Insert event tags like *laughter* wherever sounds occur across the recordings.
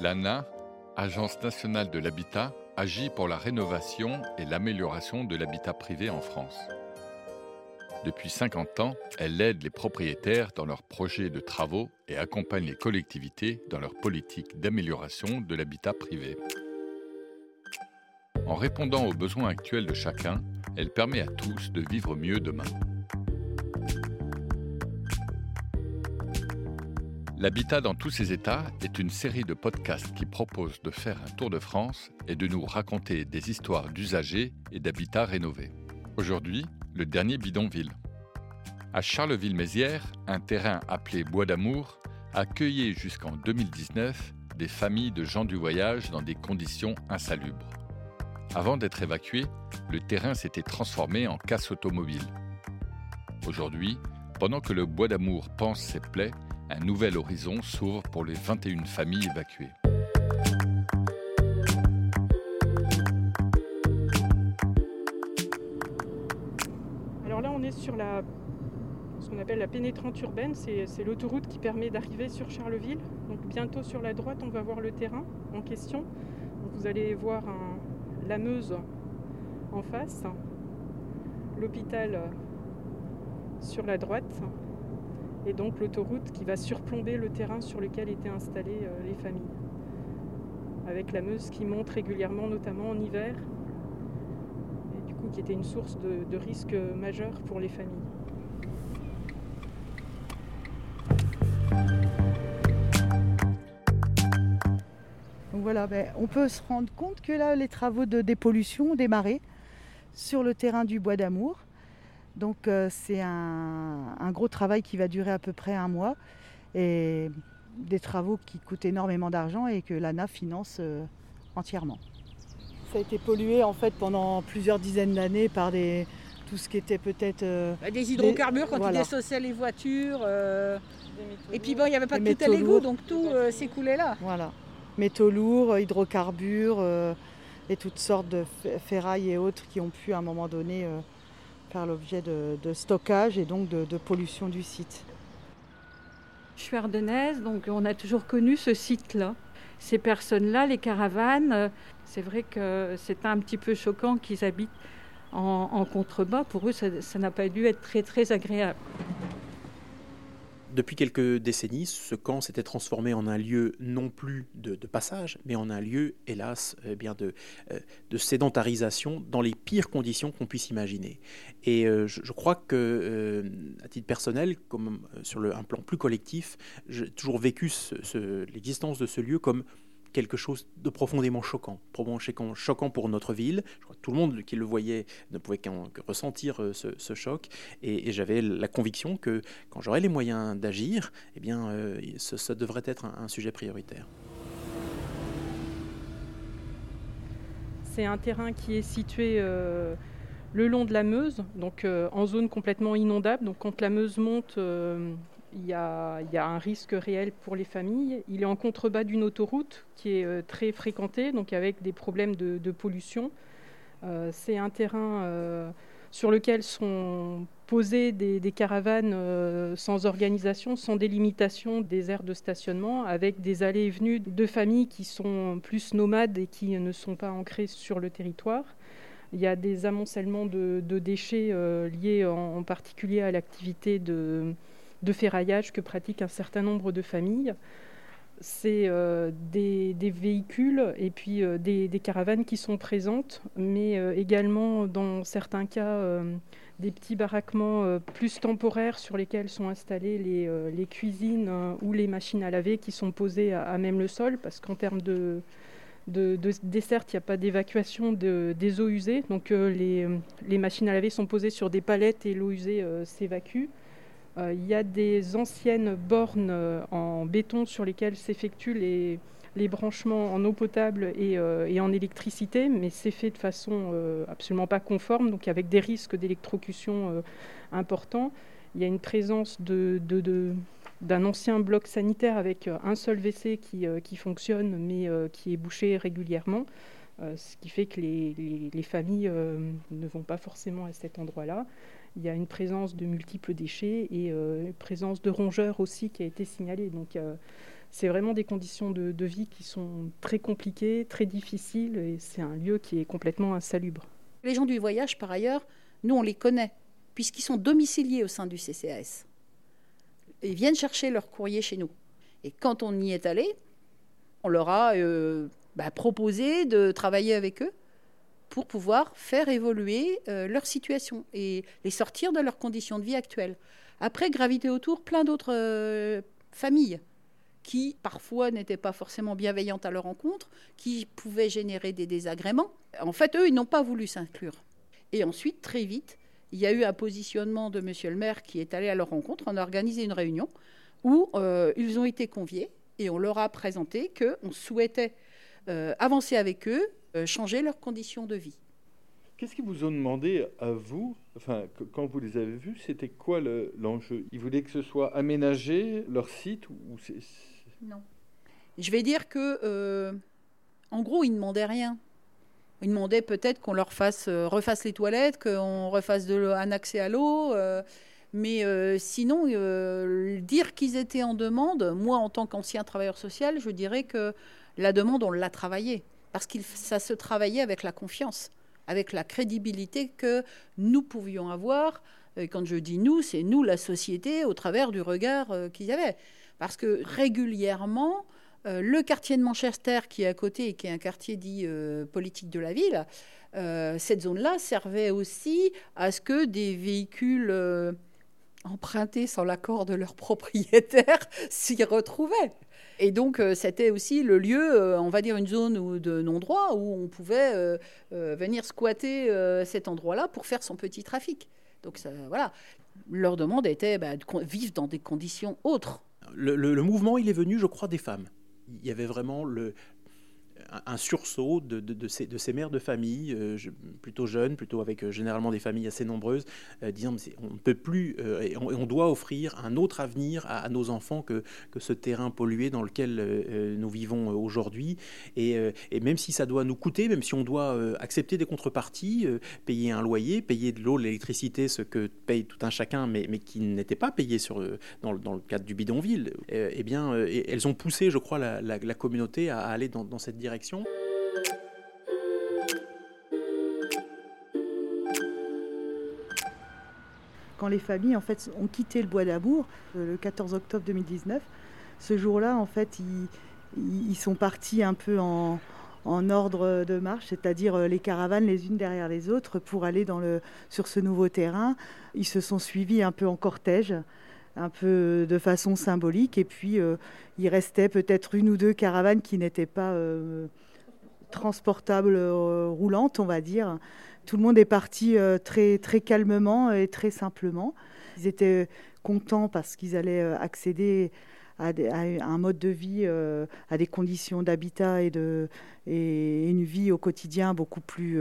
L'ANA, Agence nationale de l'habitat, agit pour la rénovation et l'amélioration de l'habitat privé en France. Depuis 50 ans, elle aide les propriétaires dans leurs projets de travaux et accompagne les collectivités dans leur politique d'amélioration de l'habitat privé. En répondant aux besoins actuels de chacun, elle permet à tous de vivre mieux demain. L'habitat dans tous ses états est une série de podcasts qui propose de faire un tour de France et de nous raconter des histoires d'usagers et d'habitats rénovés. Aujourd'hui, le dernier bidonville. À Charleville-Mézières, un terrain appelé Bois d'Amour accueillait jusqu'en 2019 des familles de gens du voyage dans des conditions insalubres. Avant d'être évacué, le terrain s'était transformé en casse automobile. Aujourd'hui, pendant que le Bois d'Amour pense ses plaies, un nouvel horizon s'ouvre pour les 21 familles évacuées. Alors là, on est sur la, ce qu'on appelle la pénétrante urbaine. C'est l'autoroute qui permet d'arriver sur Charleville. Donc bientôt sur la droite, on va voir le terrain en question. vous allez voir la Meuse en face, l'hôpital sur la droite et donc l'autoroute qui va surplomber le terrain sur lequel étaient installées euh, les familles. Avec la Meuse qui monte régulièrement, notamment en hiver, et du coup qui était une source de, risque majeur pour les familles. Donc voilà, ben, on peut se rendre compte que là, les travaux de dépollution ont démarré sur le terrain du Bois d'Amour. Donc euh, c'est un, gros travail qui va durer à peu près un mois et des travaux qui coûtent énormément d'argent et que l'ANA finance euh, entièrement. Ça a été pollué en fait pendant plusieurs dizaines d'années par des, tout ce qui était peut-être... Euh, bah, des hydrocarbures quand ils dissociaient les voitures. et puis bon, il n'y avait pas de tout à l'égout, donc tout s'écoulait là. Voilà. Métaux lourds, hydrocarbures et toutes sortes de ferrailles et autres qui ont pu à un moment donné faire l'objet de, stockage et donc de, pollution du site. Je suis ardennaise, donc on a toujours connu ce site-là. Ces personnes-là, les caravanes, euh, c'est vrai que c'est un petit peu choquant qu'ils habitent en, contrebas. Pour eux, ça n'a pas dû être très très agréable. Depuis quelques décennies, ce camp s'était transformé en un lieu non plus de, passage, mais en un lieu, hélas, eh bien de, euh, de, sédentarisation dans les pires conditions qu'on puisse imaginer. Et euh, je, crois que, euh, à titre personnel, comme sur un plan plus collectif, j'ai toujours vécu l'existence de ce lieu comme quelque chose de profondément choquant, profondément choquant pour notre ville. Je crois que tout le monde qui le voyait ne pouvait qu'en ressentir euh, ce, choc. Et, j'avais la conviction que quand j'aurais les moyens d'agir, eh bien, euh, ça, devrait être un, sujet prioritaire. C'est un terrain qui est situé euh, le long de la Meuse, donc en zone complètement inondable. Donc quand la Meuse monte, il y, a, un risque réel pour les familles. Il est en contrebas d'une autoroute qui est euh, très fréquentée, donc avec des problèmes de, pollution. Euh, c'est un terrain euh, sur lequel sont posées des, caravanes sans organisation, sans délimitation des aires de stationnement, avec des allées et venues de familles qui sont plus nomades et qui ne sont pas ancrées sur le territoire. Il y a des amoncellements de, déchets liés en particulier à l'activité de de ferraillage que pratiquent un certain nombre de familles. C'est euh, des, véhicules et puis euh, des, caravanes qui sont présentes, mais euh, également dans certains cas des petits baraquements plus temporaires sur lesquels sont installées les, cuisines ou les machines à laver qui sont posées à, même le sol, parce qu'en termes de, de, dessert, il n'y a pas d'évacuation des eaux usées. Donc les, les, machines à laver sont posées sur des palettes et l'eau usée s'évacue. Euh, il y a des anciennes bornes euh, en béton sur lesquelles s'effectuent les, branchements en eau potable euh, et, en électricité, mais c'est fait de façon absolument pas conforme, donc avec des risques d'électrocution importants. Il y a une présence d'un ancien bloc sanitaire avec un seul WC qui, fonctionne, mais qui est bouché régulièrement, ce qui fait que les familles ne vont pas forcément à cet endroit-là. Il y a une présence de multiples déchets et euh, une présence de rongeurs aussi qui a été signalée. Donc euh, c'est vraiment des conditions de, vie qui sont très compliquées, très difficiles, et c'est un lieu qui est complètement insalubre. Les gens du voyage, par ailleurs, nous, on les connaît, puisqu'ils sont domiciliés au sein du CCAS. Ils viennent chercher leur courrier chez nous. Et quand on y est allé, on leur a euh, bah, proposé de travailler avec eux pour pouvoir faire évoluer euh, leur situation et les sortir de leurs conditions de vie actuelles. Après, gravité autour, plein d'autres euh, familles qui parfois n'étaient pas forcément bienveillantes à leur rencontre, qui pouvaient générer des désagréments. En fait, eux, ils n'ont pas voulu s'inclure. Et ensuite, très vite, il y a eu un positionnement de monsieur le maire qui est allé à leur rencontre. On a organisé une réunion où euh, ils ont été conviés et on leur a présenté qu'on souhaitait euh, avancer avec eux, euh, changer leurs conditions de vie. Qu'est-ce qu'ils vous ont demandé à vous Enfin, quand vous les avez vus, c'était quoi l'enjeu? Ils voulaient que ce soit aménagé leur site ou Non. Je vais dire que, en gros, ils ne demandaient rien. Ils demandaient peut-être qu'on leur fasse, euh, refasse les toilettes, qu'on refasse de un accès à l'eau. Euh, mais euh, sinon, dire qu'ils étaient en demande, moi en tant qu'ancien travailleur social, je dirais que la demande, on l'a travaillée. Parce que ça se travaillait avec la confiance, avec la crédibilité que nous pouvions avoir. Et quand je dis nous, c'est nous, la société, au travers du regard qu'ils y avait. Parce que régulièrement, euh, le quartier de Manchester, qui est à côté et qui est un quartier dit euh, politique de la ville, euh, cette zone-là servait aussi à ce que des véhicules empruntés sans l'accord de leurs *laughs* propriétaires s'y retrouvaient. Et donc, c'était aussi le lieu, on va dire une zone de non-droit, où on pouvait venir squatter cet endroit-là pour faire son petit trafic. Donc, voilà. Leur demande était bah, de vivre dans des conditions autres. le, mouvement, il est venu, je crois, des femmes il y avait vraiment le, un sursaut de, de, ces, de, ces, mères de famille, euh, plutôt jeunes, plutôt avec euh, généralement des familles assez nombreuses, euh, disant on ne peut plus, et on, doit offrir un autre avenir à, nos enfants que, que, ce terrain pollué dans lequel nous vivons aujourd'hui. Et, et, même si ça doit nous coûter, même si on doit accepter des contreparties, payer un loyer, payer de l'eau, l'électricité, ce que paye tout un chacun, mais, mais qui n'était pas payé dans, le cadre du bidonville, eh bien, elles ont poussé, je crois, la communauté à, aller dans, dans cette direction quand les familles ont quitté le Bois d'Amour euh, le 14 octobre 2019, ce jour-là en fait ils, sont partis un peu en, ordre de marche, c'est-à-dire euh, les caravanes les unes derrière les autres pour aller sur ce nouveau terrain. Ils se sont suivis un peu en cortège, un peu de façon symbolique, et puis euh, il restait peut-être une ou deux caravanes qui n'étaient pas transportables roulantes, on va dire. Tout le monde est parti euh, très, très calmement et très simplement. Ils étaient contents parce qu'ils allaient euh, accéder à, un mode de vie, euh, à des conditions d'habitat et, de, et une vie au quotidien beaucoup plus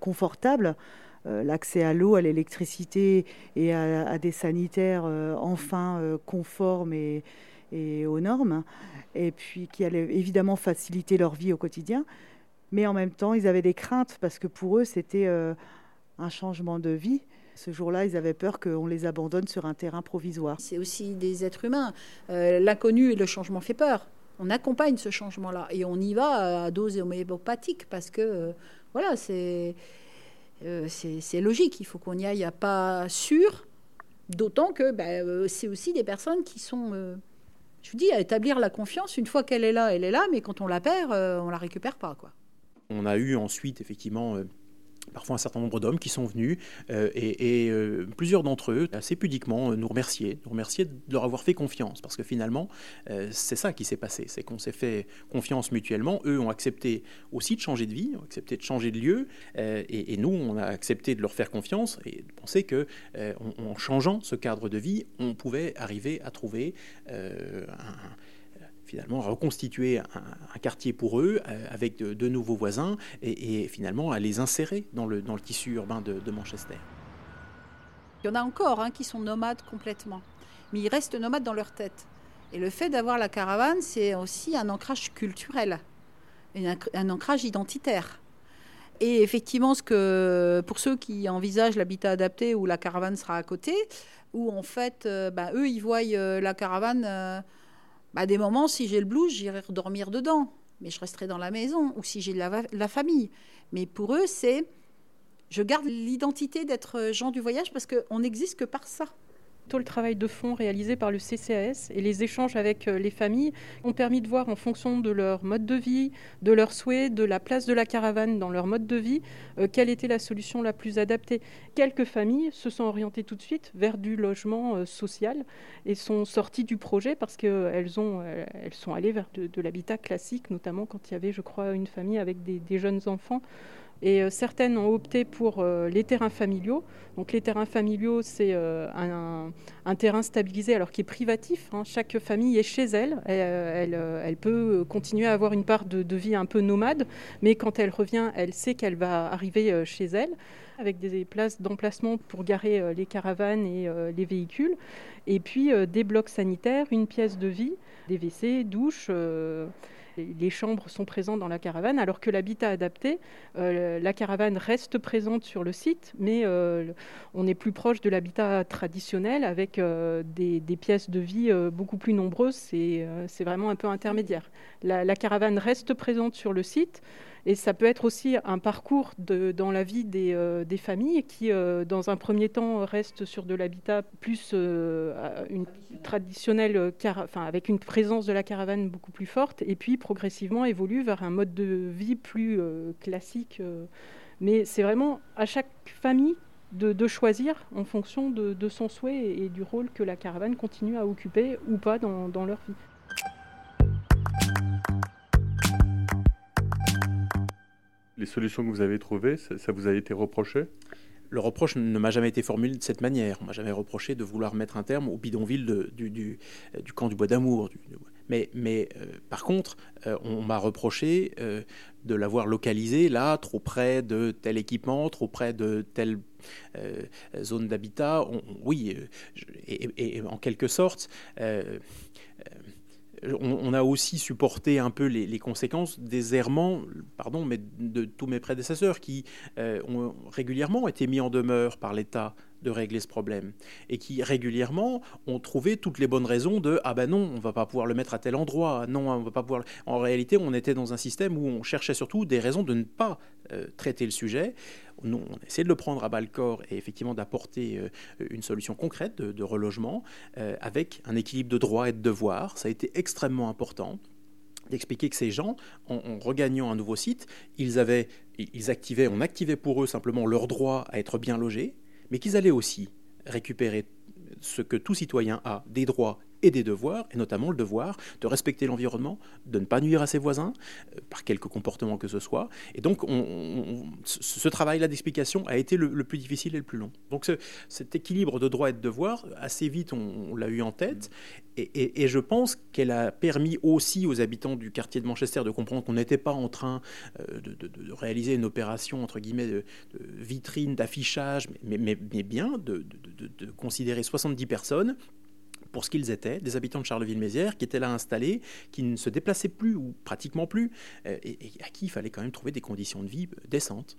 confortable. L'accès à l'eau, à l'électricité et à, des sanitaires enfin conformes et, aux normes, et puis qui allaient évidemment faciliter leur vie au quotidien mais en même temps, ils avaient des craintes parce que pour eux, c'était euh, un changement de vie. Ce jour-là, ils avaient peur qu'on les abandonne sur un terrain provisoire. C'est aussi des êtres humains. Euh, l'inconnu et le changement fait peur. On accompagne ce changement-là et on y va à dose homéopathique parce que, euh, voilà, c'est c'est logique. Il faut qu'on y aille pas sûr, d'autant que ben, c'est aussi des personnes qui sont je vous dis, à établir la confiance, une fois qu'elle est là, elle est là, mais quand on la perd, on la récupère pas. Quoi. On a eu ensuite effectivement euh, parfois un certain nombre d'hommes qui sont venus euh, et, euh, plusieurs d'entre eux assez pudiquement nous remercier, nous remercier de leur avoir fait confiance parce que finalement c'est ça qui s'est passé, c'est qu'on s'est fait confiance mutuellement. Eux ont accepté aussi de changer de vie, ont accepté de changer de lieu et, nous on a accepté de leur faire confiance et de penser que en, changeant ce cadre de vie, on pouvait arriver à trouver un finalement reconstituer un, quartier pour eux euh, avec de, nouveaux voisins et, finalement à les insérer dans le, tissu urbain de, Manchester. Il y en a encore hein, qui sont nomades complètement, mais ils restent nomades dans leur tête. Et le fait d'avoir la caravane, c'est aussi un ancrage culturel, un, ancrage identitaire. Et effectivement, pour ceux qui envisagent l'habitat adapté où la caravane sera à côté, où en fait, euh, bah, eux, ils voient euh, la caravane Bah, des moments, si j'ai le blues, j'irai redormir dedans, mais je resterai dans la maison, ou si j'ai la, la famille. Mais pour eux, c'est je garde l'identité d'être gens du voyage parce qu'on n'existe que par ça le travail de fond réalisé par le CCAS et les échanges avec euh, les familles ont permis de voir en fonction de leur mode de vie, de leurs souhaits, de la place de la caravane dans leur mode de vie, euh, quelle était la solution la plus adaptée. Quelques familles se sont orientées tout de suite vers du logement euh, social et sont sorties du projet parce qu'elles ont, elles sont allées vers de, l'habitat classique, notamment quand il y avait, je crois, une famille avec des jeunes enfants. Et euh, certaines ont opté pour euh, les terrains familiaux. Donc les terrains familiaux, c'est euh, un, terrain stabilisé, alors qui est privatif. Hein. Chaque famille est chez elle. Elle, peut continuer à avoir une part de, vie un peu nomade, mais quand elle revient, elle sait qu'elle va arriver chez elle avec des places d'emplacement pour garer les caravanes et les véhicules. Et puis des blocs sanitaires, une pièce de vie, des WC, douches les chambres sont présentes dans la caravane, alors que l'habitat adapté, euh, la caravane reste présente sur le site, mais euh, on est plus proche de l'habitat traditionnel avec euh, des, pièces de vie beaucoup plus nombreuses. C'est vraiment un peu intermédiaire. la caravane reste présente sur le site. Et ça peut être aussi un parcours dans la vie des, euh, familles qui, euh, dans un premier temps, restent sur de l'habitat plus euh, avec une présence de la caravane beaucoup plus forte, et puis progressivement évolue vers un mode de vie plus classique. mais c'est vraiment à chaque famille de, choisir en fonction de, son souhait et, du rôle que la caravane continue à occuper ou pas dans leur vie. Les solutions que vous avez trouvées, ça, vous a été reproché? Le reproche ne m'a jamais été formulé de cette manière. On m'a jamais reproché de vouloir mettre un terme au bidonville du, du, camp du Bois d'Amour. Mais, euh, par contre, euh, on m'a reproché euh, de l'avoir localisé là, trop près de tel équipement, trop près de telle zone d'habitat. Oui, et, en quelque sorte on, a aussi supporté un peu les, conséquences des errements, pardon, mais de tous mes prédécesseurs qui euh, ont régulièrement été mis en demeure par l'État de régler ce problème. Et qui régulièrement ont trouvé toutes les bonnes raisons de ah ben non on va pas pouvoir le mettre à tel endroit. Non on va pas pouvoir en réalité on était dans un système où on cherchait surtout des raisons de ne pas euh, traiter le sujet. Nous on essaie de le prendre à bas le corps et effectivement d'apporter euh, une solution concrète de, relogement euh, avec un équilibre de droits et de devoirs. Ça a été extrêmement important d'expliquer que ces gens, en, en, regagnant un nouveau site, ils avaient, ils activaient, on activait pour eux simplement leur droit à être bien logés, mais qu'ils allaient aussi récupérer ce que tout citoyen a, des droits et des devoirs, et notamment le devoir de respecter l'environnement, de ne pas nuire à ses voisins, euh, par quelque comportement que ce soit. Et donc, ce travail-là d'explication a été le, plus difficile et le plus long. Donc, cet équilibre de droits et de devoirs, assez vite, on, l'a eu en tête. Et, je pense qu'elle a permis aussi aux habitants du quartier de Manchester de comprendre qu'on n'était pas en train euh, de, réaliser une opération, entre guillemets, de, vitrine, d'affichage, mais, bien de, considérer 70 personnes pour ce qu'ils étaient, des habitants de Charleville-Mézières qui étaient là installés, qui ne se déplaçaient plus ou pratiquement plus, euh, et, à qui il fallait quand même trouver des conditions de vie décentes.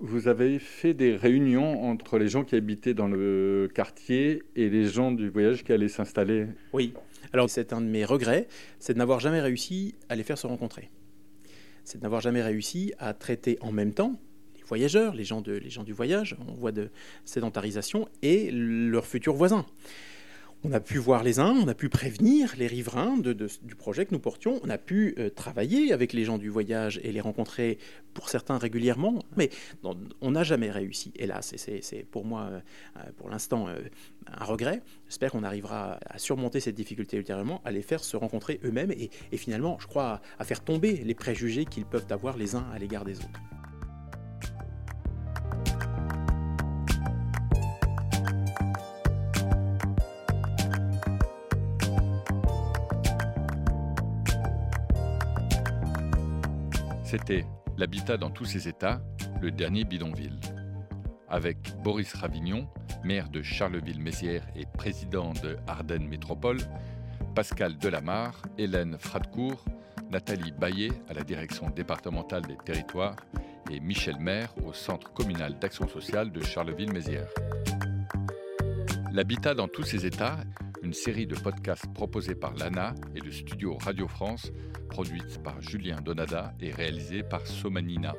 Vous avez fait des réunions entre les gens qui habitaient dans le quartier et les gens du voyage qui allaient s'installer Oui. Alors c'est un de mes regrets, c'est de n'avoir jamais réussi à les faire se rencontrer. C'est de n'avoir jamais réussi à traiter en même temps les voyageurs, les gens, de, les gens du voyage, on voit de sédentarisation, et leurs futurs voisins on a pu voir les uns, on a pu prévenir les riverains du projet que nous portions, on a pu euh, travailler avec les gens du voyage et les rencontrer pour certains régulièrement, mais on n'a jamais réussi. Et là, c'est pour moi, euh, pour l'instant, euh, un regret. J'espère qu'on arrivera à surmonter cette difficulté ultérieurement, à les faire se rencontrer eux-mêmes et, et finalement, je crois, à faire tomber les préjugés qu'ils peuvent avoir les uns à l'égard des autres. L'habitat dans tous ses états, le dernier bidonville. Avec Boris Ravignon, maire de Charleville-Mézières et président de Ardennes Métropole, Pascal Delamarre, Hélène Fradcourt, Nathalie Baillet à la direction départementale des territoires et Michel Maire au Centre communal d'action sociale de Charleville-Mézières. L'habitat dans tous ses états une série de podcasts proposés par l'ANA et le studio Radio France, produite par Julien Donada et réalisée par Somanina.